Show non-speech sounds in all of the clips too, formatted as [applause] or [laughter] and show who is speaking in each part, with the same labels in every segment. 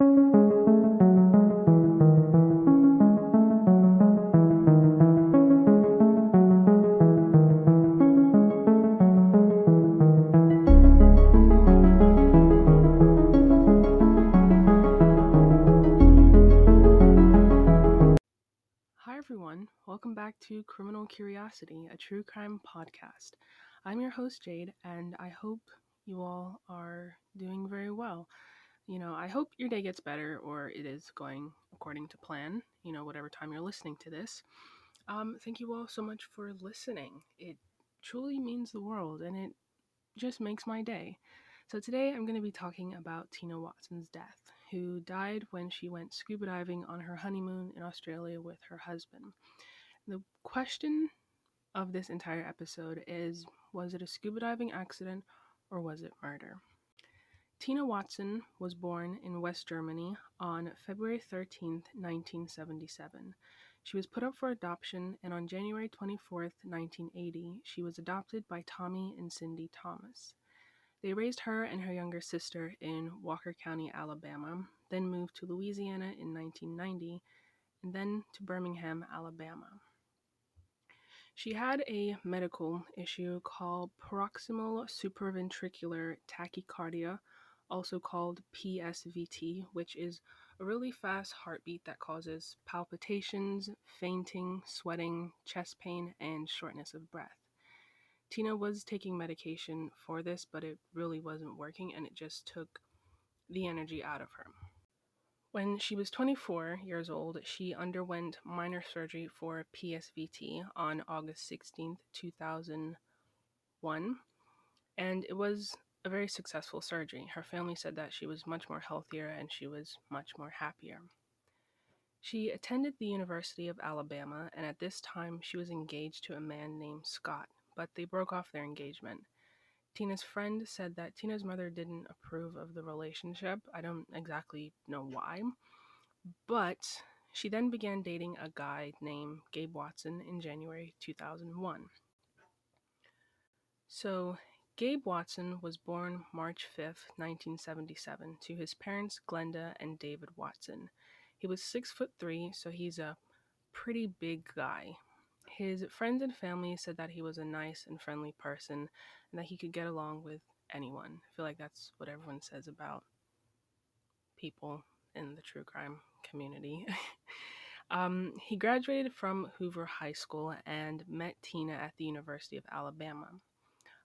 Speaker 1: Hi, everyone. Welcome back to Criminal Curiosity, a true crime podcast. I'm your host, Jade, and I hope you all are doing very well. You know, I hope your day gets better or it is going according to plan, you know, whatever time you're listening to this. Um, thank you all so much for listening. It truly means the world and it just makes my day. So, today I'm going to be talking about Tina Watson's death who died when she went scuba diving on her honeymoon in Australia with her husband. The question of this entire episode is was it a scuba diving accident or was it murder? Tina Watson was born in West Germany on February 13, 1977. She was put up for adoption, and on January 24, 1980, she was adopted by Tommy and Cindy Thomas. They raised her and her younger sister in Walker County, Alabama, then moved to Louisiana in 1990, and then to Birmingham, Alabama. She had a medical issue called paroxysmal supraventricular tachycardia, also called PSVT, which is a really fast heartbeat that causes palpitations, fainting, sweating, chest pain, and shortness of breath. Tina was taking medication for this, but it really wasn't working and it just took the energy out of her. When she was 24 years old, she underwent minor surgery for PSVT on August 16, 2001, and it was a very successful surgery. Her family said that she was much more healthier and she was much more happier. She attended the University of Alabama, and at this time she was engaged to a man named Scott but they broke off their engagement. Tina's friend said that Tina's mother didn't approve of the relationship. I don't exactly know why. But she then began dating a guy named Gabe Watson in January 2001. So, Gabe Watson was born March 5th, 1977, to his parents Glenda and David Watson. He was six foot three, so he's a pretty big guy. His friends and family said that he was a nice and friendly person and that he could get along with anyone. I feel like that's what everyone says about people in the true crime community. [laughs] um, he graduated from Hoover High School and met Tina at the University of Alabama.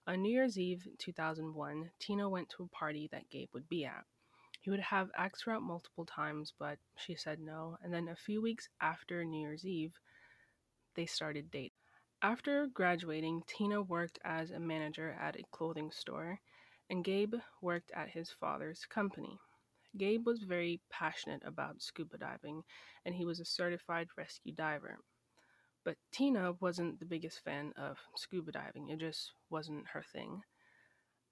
Speaker 1: On New Year's Eve 2001, Tina went to a party that Gabe would be at. He would have asked her out multiple times, but she said no. And then a few weeks after New Year's Eve, they started dating. After graduating, Tina worked as a manager at a clothing store, and Gabe worked at his father's company. Gabe was very passionate about scuba diving, and he was a certified rescue diver. But Tina wasn't the biggest fan of scuba diving, it just wasn't her thing.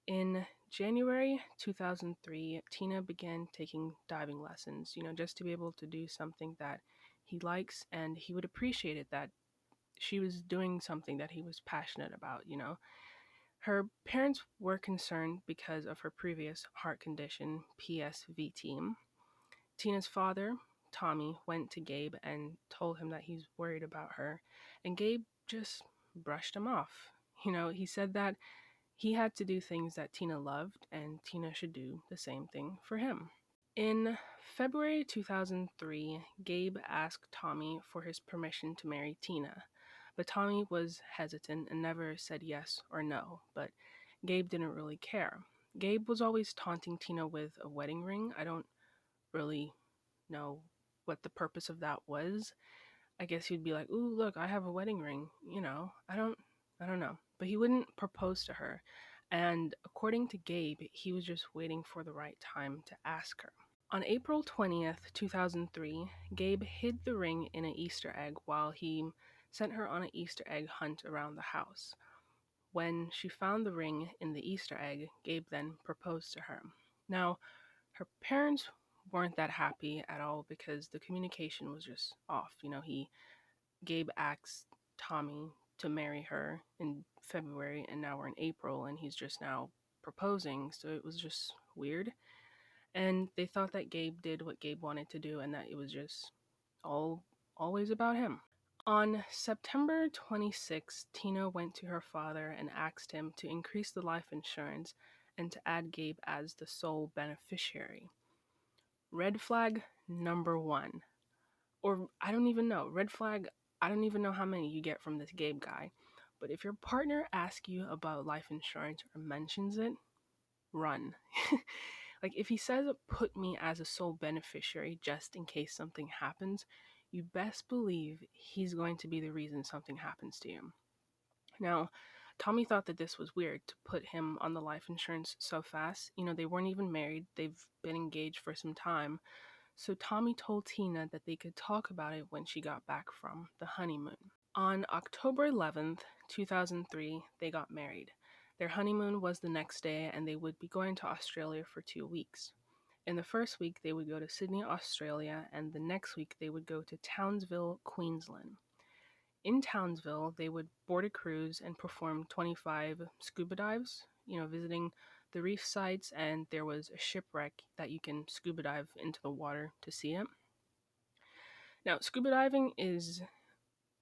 Speaker 1: In January 2003, Tina began taking diving lessons, you know, just to be able to do something that he likes, and he would appreciate it that she was doing something that he was passionate about, you know. Her parents were concerned because of her previous heart condition, PSVT. Tina's father, Tommy, went to Gabe and told him that he's worried about her, and Gabe just brushed him off. You know, he said that he had to do things that Tina loved, and Tina should do the same thing for him. In February 2003, Gabe asked Tommy for his permission to marry Tina. But Tommy was hesitant and never said yes or no, but Gabe didn't really care. Gabe was always taunting Tina with a wedding ring. I don't really know what the purpose of that was. I guess he'd be like, "Ooh, look, I have a wedding ring." You know, I don't I don't know. But he wouldn't propose to her. And according to Gabe, he was just waiting for the right time to ask her. On April 20th, 2003, Gabe hid the ring in an Easter egg while he sent her on an Easter egg hunt around the house. When she found the ring in the Easter egg, Gabe then proposed to her. Now, her parents weren't that happy at all because the communication was just off. You know, he Gabe asked Tommy to marry her in February and now we're in April and he's just now proposing, so it was just weird. And they thought that Gabe did what Gabe wanted to do and that it was just all always about him. On September 26, Tina went to her father and asked him to increase the life insurance and to add Gabe as the sole beneficiary. Red flag number one. Or I don't even know. Red flag, I don't even know how many you get from this Gabe guy. But if your partner asks you about life insurance or mentions it, run. [laughs] like if he says put me as a sole beneficiary just in case something happens, you best believe he's going to be the reason something happens to you. Now, Tommy thought that this was weird to put him on the life insurance so fast. You know, they weren't even married, they've been engaged for some time. So Tommy told Tina that they could talk about it when she got back from the honeymoon. On October 11th, 2003, they got married. Their honeymoon was the next day, and they would be going to Australia for two weeks. In the first week, they would go to Sydney, Australia, and the next week, they would go to Townsville, Queensland. In Townsville, they would board a cruise and perform 25 scuba dives, you know, visiting the reef sites, and there was a shipwreck that you can scuba dive into the water to see it. Now, scuba diving is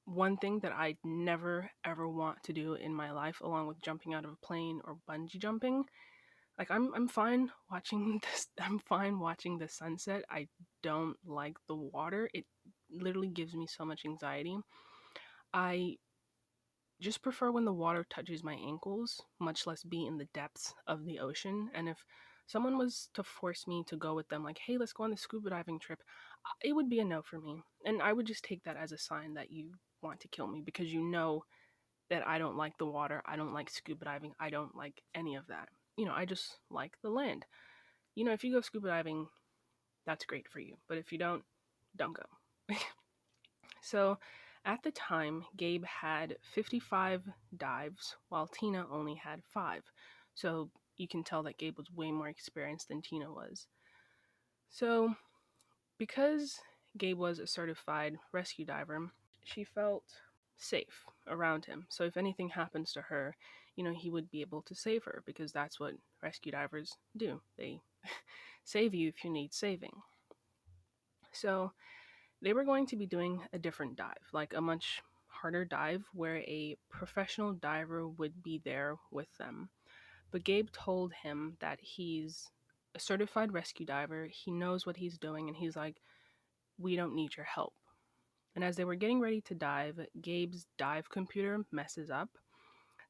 Speaker 1: one thing that I never ever want to do in my life, along with jumping out of a plane or bungee jumping. Like I'm I'm fine watching [laughs] this I'm fine watching the sunset. I don't like the water. It literally gives me so much anxiety. I just prefer when the water touches my ankles, much less be in the depths of the ocean. And if someone was to force me to go with them, like, hey, let's go on the scuba diving trip, it would be a no for me. And I would just take that as a sign that you want to kill me because you know that I don't like the water, I don't like scuba diving, I don't like any of that. You know, I just like the land. You know, if you go scuba diving, that's great for you. But if you don't, don't go. [laughs] so, at the time, Gabe had 55 dives, while Tina only had five. So you can tell that Gabe was way more experienced than Tina was. So, because Gabe was a certified rescue diver, she felt safe around him. So if anything happens to her, you know, he would be able to save her because that's what rescue divers do. They [laughs] save you if you need saving. So they were going to be doing a different dive, like a much harder dive where a professional diver would be there with them. But Gabe told him that he's a certified rescue diver, he knows what he's doing, and he's like, We don't need your help. And as they were getting ready to dive, Gabe's dive computer messes up.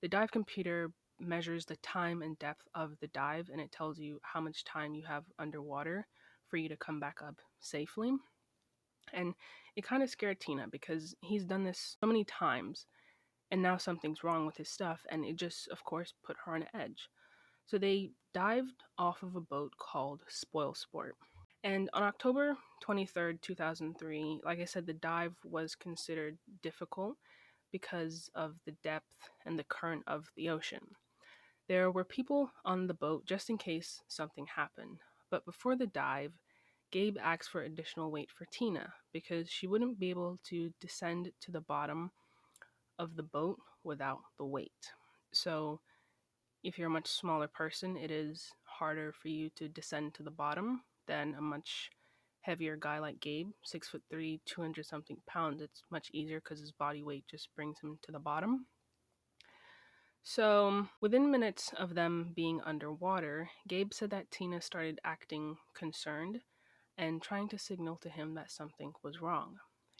Speaker 1: The dive computer measures the time and depth of the dive and it tells you how much time you have underwater for you to come back up safely. And it kind of scared Tina because he's done this so many times and now something's wrong with his stuff and it just of course put her on edge. So they dived off of a boat called Spoil Sport. And on October 23rd, 2003, like I said, the dive was considered difficult because of the depth and the current of the ocean. There were people on the boat just in case something happened. But before the dive, Gabe asked for additional weight for Tina because she wouldn't be able to descend to the bottom of the boat without the weight. So, if you're a much smaller person, it is harder for you to descend to the bottom than a much heavier guy like Gabe, six foot three, 200 something pounds. It's much easier because his body weight just brings him to the bottom. So, within minutes of them being underwater, Gabe said that Tina started acting concerned and trying to signal to him that something was wrong.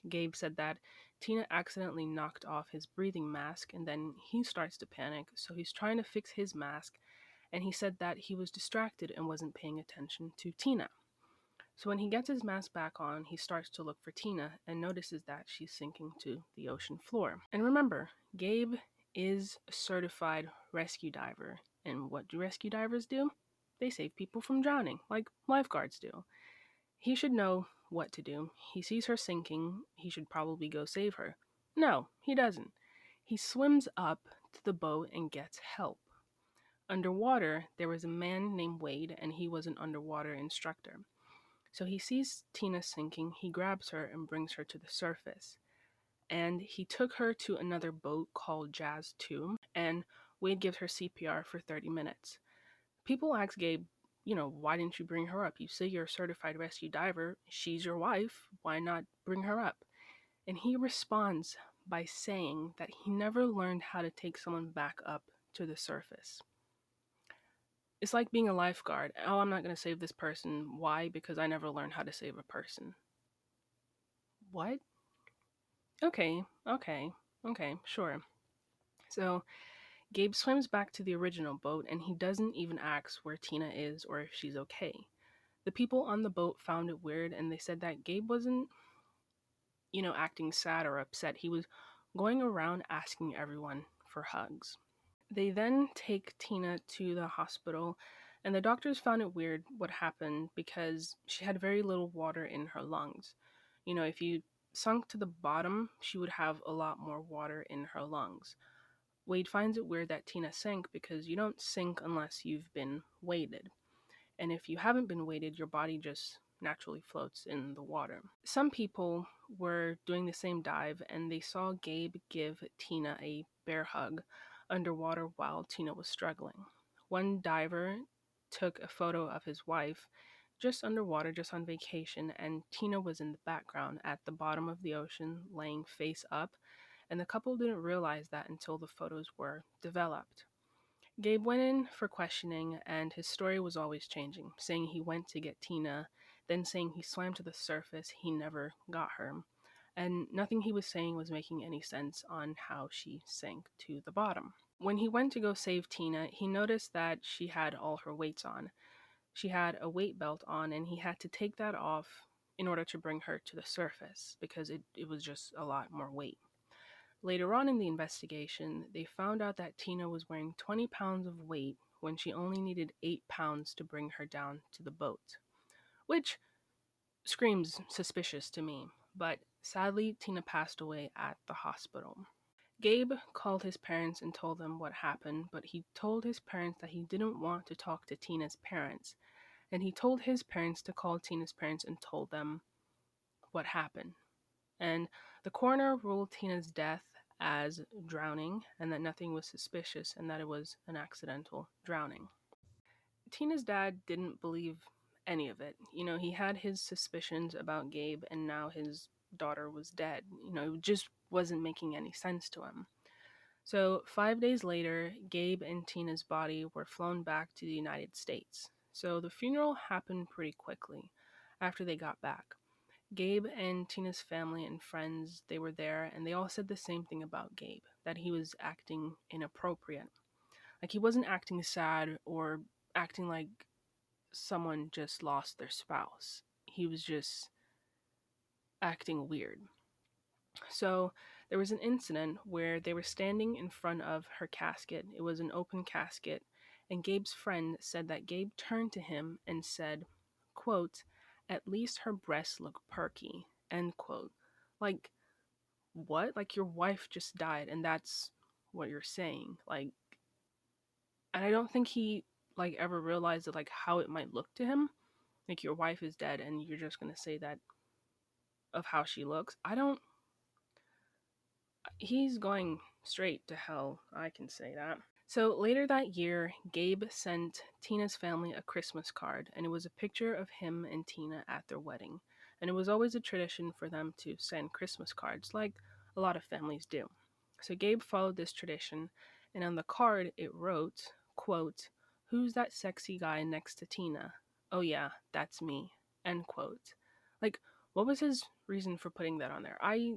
Speaker 1: Gabe said that Tina accidentally knocked off his breathing mask and then he starts to panic, so he's trying to fix his mask and he said that he was distracted and wasn't paying attention to Tina. So when he gets his mask back on, he starts to look for Tina and notices that she's sinking to the ocean floor. And remember, Gabe is a certified rescue diver. And what do rescue divers do? They save people from drowning, like lifeguards do. He should know what to do. He sees her sinking, he should probably go save her. No, he doesn't. He swims up to the boat and gets help. Underwater, there was a man named Wade, and he was an underwater instructor. So he sees Tina sinking, he grabs her and brings her to the surface. And he took her to another boat called Jazz 2, and Wade gives her CPR for 30 minutes. People ask Gabe, you know, why didn't you bring her up? You say you're a certified rescue diver. She's your wife. Why not bring her up? And he responds by saying that he never learned how to take someone back up to the surface. It's like being a lifeguard. Oh, I'm not going to save this person. Why? Because I never learned how to save a person. What? Okay, okay, okay, sure. So Gabe swims back to the original boat and he doesn't even ask where Tina is or if she's okay. The people on the boat found it weird and they said that Gabe wasn't, you know, acting sad or upset. He was going around asking everyone for hugs. They then take Tina to the hospital, and the doctors found it weird what happened because she had very little water in her lungs. You know, if you sunk to the bottom, she would have a lot more water in her lungs. Wade finds it weird that Tina sank because you don't sink unless you've been weighted. And if you haven't been weighted, your body just naturally floats in the water. Some people were doing the same dive and they saw Gabe give Tina a bear hug underwater while Tina was struggling. One diver took a photo of his wife just underwater, just on vacation, and Tina was in the background at the bottom of the ocean, laying face up, and the couple didn't realize that until the photos were developed. Gabe went in for questioning, and his story was always changing, saying he went to get Tina, then saying he swam to the surface, he never got her, and nothing he was saying was making any sense on how she sank to the bottom. When he went to go save Tina, he noticed that she had all her weights on. She had a weight belt on, and he had to take that off in order to bring her to the surface because it, it was just a lot more weight. Later on in the investigation, they found out that Tina was wearing 20 pounds of weight when she only needed 8 pounds to bring her down to the boat, which screams suspicious to me, but sadly, Tina passed away at the hospital. Gabe called his parents and told them what happened, but he told his parents that he didn't want to talk to Tina's parents, and he told his parents to call Tina's parents and told them what happened. And the coroner ruled Tina's death as drowning and that nothing was suspicious and that it was an accidental drowning. Tina's dad didn't believe any of it. You know, he had his suspicions about Gabe and now his daughter was dead. You know, it just wasn't making any sense to him. So, five days later, Gabe and Tina's body were flown back to the United States. So, the funeral happened pretty quickly after they got back. Gabe and Tina's family and friends, they were there and they all said the same thing about Gabe, that he was acting inappropriate. Like he wasn't acting sad or acting like someone just lost their spouse. He was just acting weird. So there was an incident where they were standing in front of her casket. It was an open casket, and Gabe's friend said that Gabe turned to him and said, quote, at least her breasts look perky, end quote. Like, what? Like, your wife just died, and that's what you're saying. Like, and I don't think he, like, ever realized that, like, how it might look to him. Like, your wife is dead, and you're just gonna say that of how she looks. I don't. He's going straight to hell, I can say that. So later that year, Gabe sent Tina's family a Christmas card, and it was a picture of him and Tina at their wedding. And it was always a tradition for them to send Christmas cards, like a lot of families do. So Gabe followed this tradition, and on the card it wrote, quote, Who's that sexy guy next to Tina? Oh yeah, that's me. End quote. Like, what was his reason for putting that on there? I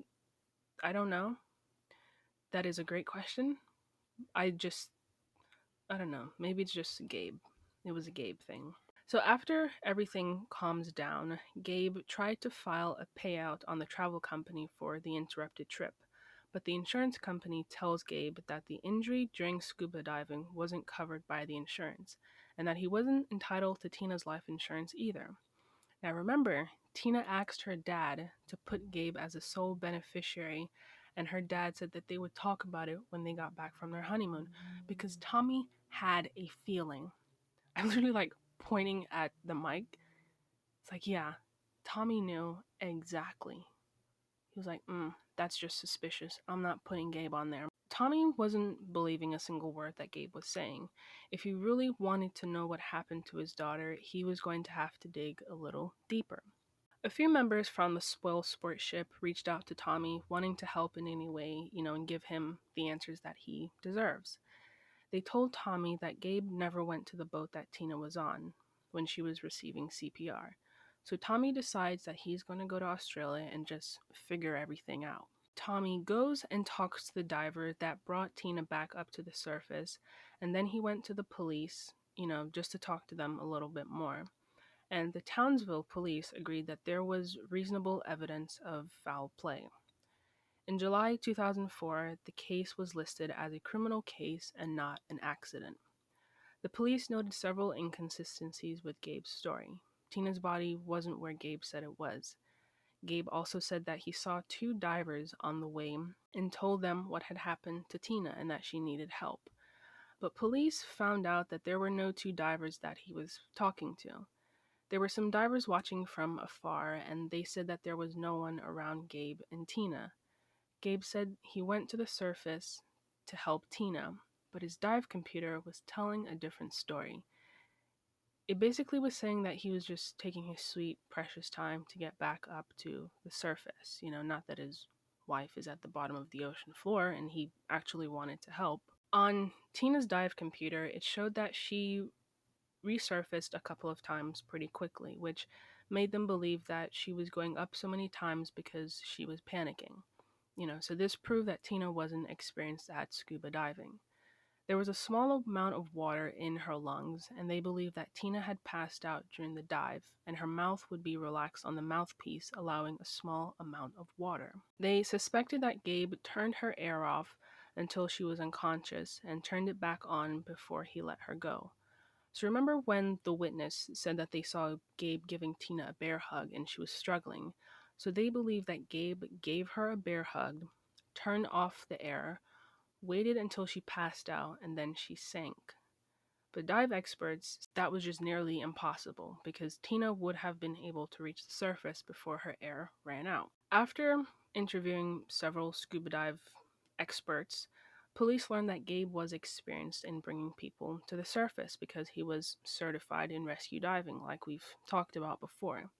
Speaker 1: I don't know. That is a great question. I just I don't know. Maybe it's just Gabe. It was a Gabe thing. So after everything calms down, Gabe tried to file a payout on the travel company for the interrupted trip. But the insurance company tells Gabe that the injury during scuba diving wasn't covered by the insurance, and that he wasn't entitled to Tina's life insurance either. Now remember, Tina asked her dad to put Gabe as a sole beneficiary and her dad said that they would talk about it when they got back from their honeymoon because Tommy had a feeling. [laughs] I'm literally like pointing at the mic. It's like, yeah, Tommy knew exactly. He was like, mm, that's just suspicious. I'm not putting Gabe on there. Tommy wasn't believing a single word that Gabe was saying. If he really wanted to know what happened to his daughter, he was going to have to dig a little deeper. A few members from the Spoil Sport ship reached out to Tommy, wanting to help in any way, you know, and give him the answers that he deserves. They told Tommy that Gabe never went to the boat that Tina was on when she was receiving CPR. So Tommy decides that he's going to go to Australia and just figure everything out. Tommy goes and talks to the diver that brought Tina back up to the surface, and then he went to the police, you know, just to talk to them a little bit more. And the Townsville police agreed that there was reasonable evidence of foul play. In July 2004, the case was listed as a criminal case and not an accident. The police noted several inconsistencies with Gabe's story. Tina's body wasn't where Gabe said it was. Gabe also said that he saw two divers on the way and told them what had happened to Tina and that she needed help. But police found out that there were no two divers that he was talking to. There were some divers watching from afar, and they said that there was no one around Gabe and Tina. Gabe said he went to the surface to help Tina, but his dive computer was telling a different story it basically was saying that he was just taking his sweet, precious time to get back up to the surface. You know, not that his wife is at the bottom of the ocean floor and he actually wanted to help. On Tina's dive computer, it showed that she resurfaced a couple of times pretty quickly, which made them believe that she was going up so many times because she was panicking. You know, so this proved that Tina wasn't experienced at scuba diving. There was a small amount of water in her lungs, and they believed that Tina had passed out during the dive, and her mouth would be relaxed on the mouthpiece, allowing a small amount of water. They suspected that Gabe turned her air off until she was unconscious and turned it back on before he let her go. So remember when the witness said that they saw Gabe giving Tina a bear hug and she was struggling? So they believe that Gabe gave her a bear hug, turned off the air, waited until she passed out, and then she sank. But dive experts, that was just nearly impossible because Tina would have been able to reach the surface before her air ran out. After interviewing several scuba dive experts, police learned that Gabe was experienced in bringing people to the surface because he was certified in rescue diving, like we've talked about before.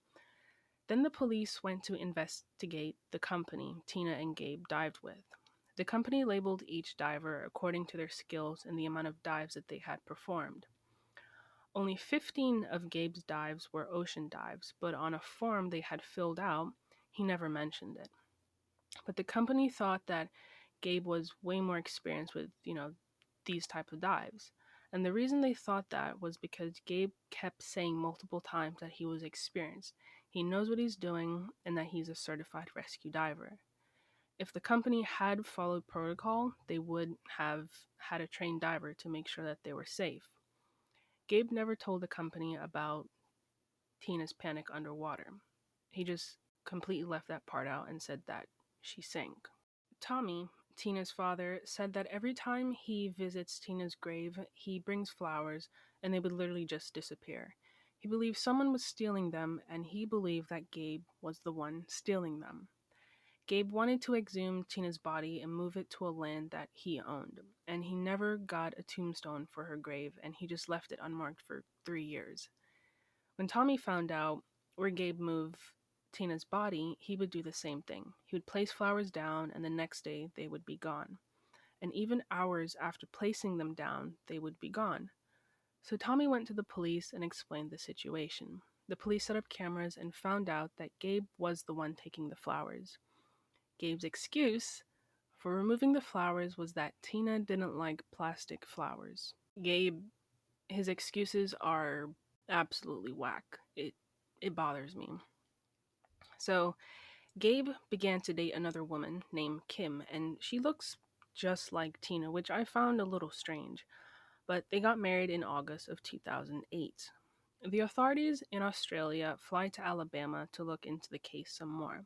Speaker 1: Then the police went to investigate the company Tina and Gabe dived with. The company labeled each diver according to their skills and the amount of dives that they had performed. Only 15 of Gabe's dives were ocean dives, but on a form they had filled out, he never mentioned it. But the company thought that Gabe was way more experienced with, you know, these type of dives. And the reason they thought that was because Gabe kept saying multiple times that he was experienced. He knows what he's doing and that he's a certified rescue diver if the company had followed protocol, they would have had a trained diver to make sure that they were safe. Gabe never told the company about Tina's panic underwater. He just completely left that part out and said that she sank. Tommy, Tina's father, said that every time he visits Tina's grave, he brings flowers and they would literally just disappear. He believed someone was stealing them and he believed that Gabe was the one stealing them. Gabe wanted to exhume Tina's body and move it to a land that he owned, and he never got a tombstone for her grave, and he just left it unmarked for three years. When Tommy found out where Gabe moved Tina's body, he would do the same thing. He would place flowers down, and the next day they would be gone. And even hours after placing them down, they would be gone. So Tommy went to the police and explained the situation. The police set up cameras and found out that Gabe was the one taking the flowers. Gabe's excuse for removing the flowers was that Tina didn't like plastic flowers. Gabe, his excuses are absolutely whack. It it bothers me. So, Gabe began to date another woman named Kim, and she looks just like Tina, which I found a little strange. But they got married in August of 2008. The authorities in Australia fly to Alabama to look into the case some more.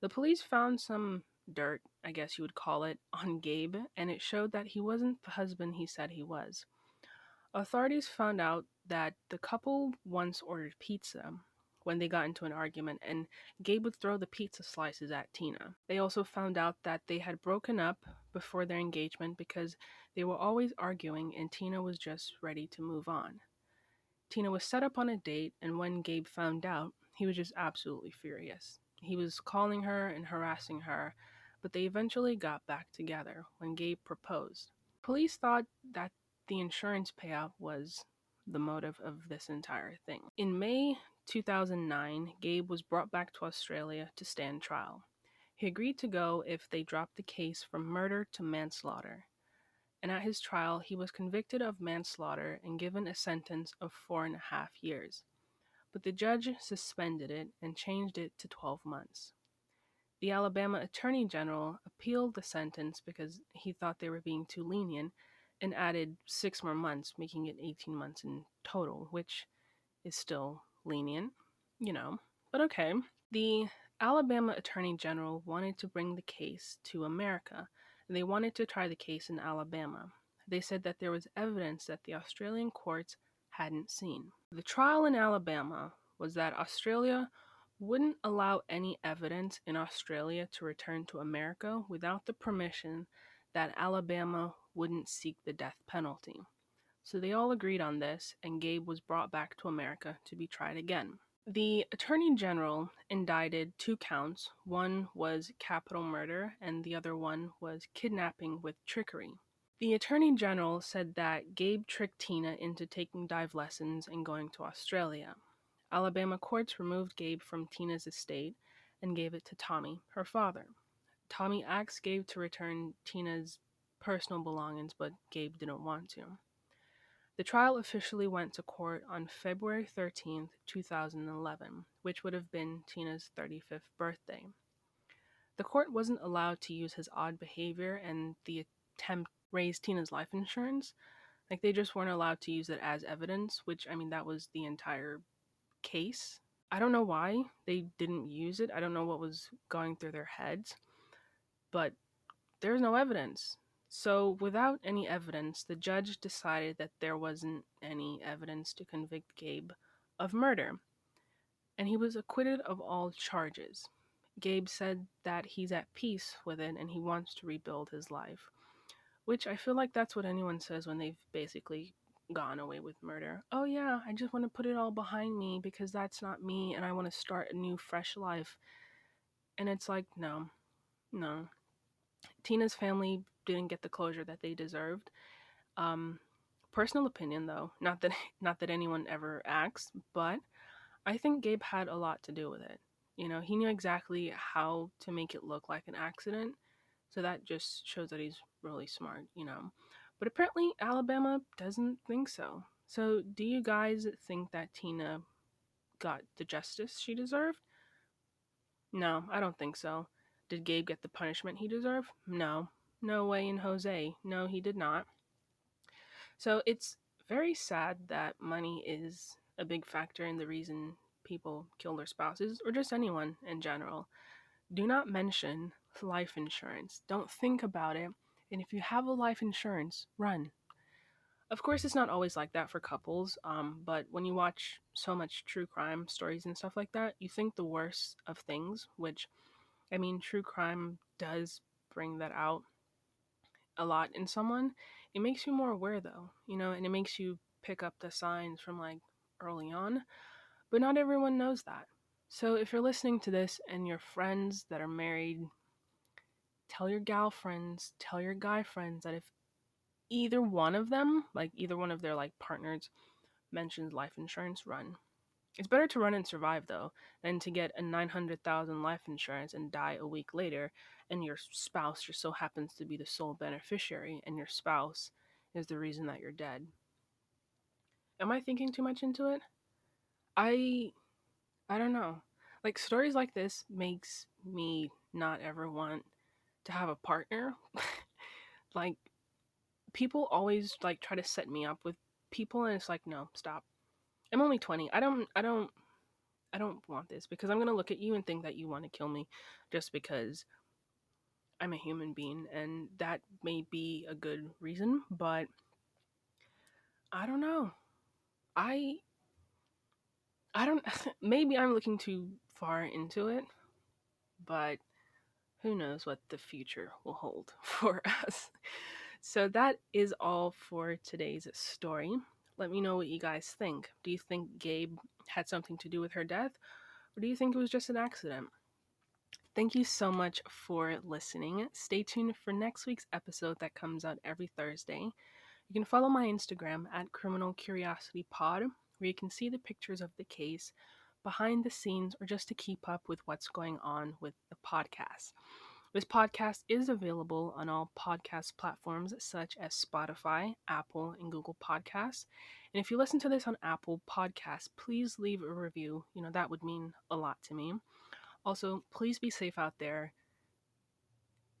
Speaker 1: The police found some dirt, I guess you would call it, on Gabe, and it showed that he wasn't the husband he said he was. Authorities found out that the couple once ordered pizza. When they got into an argument, and Gabe would throw the pizza slices at Tina. They also found out that they had broken up before their engagement because they were always arguing and Tina was just ready to move on. Tina was set up on a date, and when Gabe found out, he was just absolutely furious. He was calling her and harassing her, but they eventually got back together when Gabe proposed. Police thought that the insurance payout was the motive of this entire thing. In May 2009, Gabe was brought back to Australia to stand trial. He agreed to go if they dropped the case from murder to manslaughter. And at his trial, he was convicted of manslaughter and given a sentence of four and a half years. But the judge suspended it and changed it to 12 months. The Alabama Attorney General appealed the sentence because he thought they were being too lenient and added six more months, making it 18 months in total, which is still lenient, you know, but okay. The Alabama Attorney General wanted to bring the case to America, they wanted to try the case in Alabama. They said that there was evidence that the Australian courts hadn't seen. The trial in Alabama was that Australia wouldn't allow any evidence in Australia to return to America without the permission that Alabama wouldn't seek the death penalty. So they all agreed on this, and Gabe was brought back to America to be tried again. The Attorney General indicted two counts. One was capital murder, and the other one was kidnapping with trickery. The Attorney General said that Gabe tricked Tina into taking dive lessons and going to Australia. Alabama courts removed Gabe from Tina's estate and gave it to Tommy, her father. Tommy asked Gabe to return Tina's personal belongings, but Gabe didn't want to. The trial officially went to court on February 13, 2011, which would have been Tina's 35th birthday. The court wasn't allowed to use his odd behavior and the attempt raise Tina's life insurance. Like they just weren't allowed to use it as evidence, which I mean that was the entire case. I don't know why they didn't use it. I don't know what was going through their heads. But there's no evidence. So, without any evidence, the judge decided that there wasn't any evidence to convict Gabe of murder, and he was acquitted of all charges. Gabe said that he's at peace with it and he wants to rebuild his life, which I feel like that's what anyone says when they've basically gone away with murder. Oh, yeah, I just want to put it all behind me because that's not me and I want to start a new, fresh life. And it's like, no, no. Tina's family didn't get the closure that they deserved. Um, personal opinion, though, not that [laughs] not that anyone ever asked, but I think Gabe had a lot to do with it. You know, he knew exactly how to make it look like an accident, so that just shows that he's really smart. You know, but apparently Alabama doesn't think so. So, do you guys think that Tina got the justice she deserved? No, I don't think so. Did Gabe get the punishment he deserved? No. No way in Jose. No, he did not. So it's very sad that money is a big factor in the reason people kill their spouses or just anyone in general. Do not mention life insurance. Don't think about it. And if you have a life insurance, run. Of course, it's not always like that for couples, um, but when you watch so much true crime stories and stuff like that, you think the worst of things, which, I mean, true crime does bring that out a lot in someone, it makes you more aware though, you know, and it makes you pick up the signs from like early on. But not everyone knows that. So if you're listening to this and your friends that are married, tell your gal friends, tell your guy friends that if either one of them, like either one of their like partners mentions life insurance, run. It's better to run and survive though than to get a 900,000 life insurance and die a week later and your spouse just so happens to be the sole beneficiary and your spouse is the reason that you're dead. Am I thinking too much into it? I I don't know. Like stories like this makes me not ever want to have a partner. [laughs] like people always like try to set me up with people and it's like no, stop. I'm only 20. I don't I don't I don't want this because I'm going to look at you and think that you want to kill me just because I'm a human being and that may be a good reason, but I don't know. I I don't [laughs] maybe I'm looking too far into it, but who knows what the future will hold [laughs] for us. So that is all for today's story. Let me know what you guys think. Do you think Gabe had something to do with her death, or do you think it was just an accident? Thank you so much for listening. Stay tuned for next week's episode that comes out every Thursday. You can follow my Instagram at Criminal Curiosity Pod, where you can see the pictures of the case, behind the scenes, or just to keep up with what's going on with the podcast. This podcast is available on all podcast platforms such as Spotify, Apple, and Google Podcasts. And if you listen to this on Apple Podcasts, please leave a review. You know, that would mean a lot to me. Also, please be safe out there.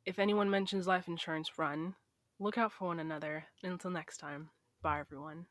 Speaker 1: If anyone mentions life insurance, run. Look out for one another. And until next time, bye everyone.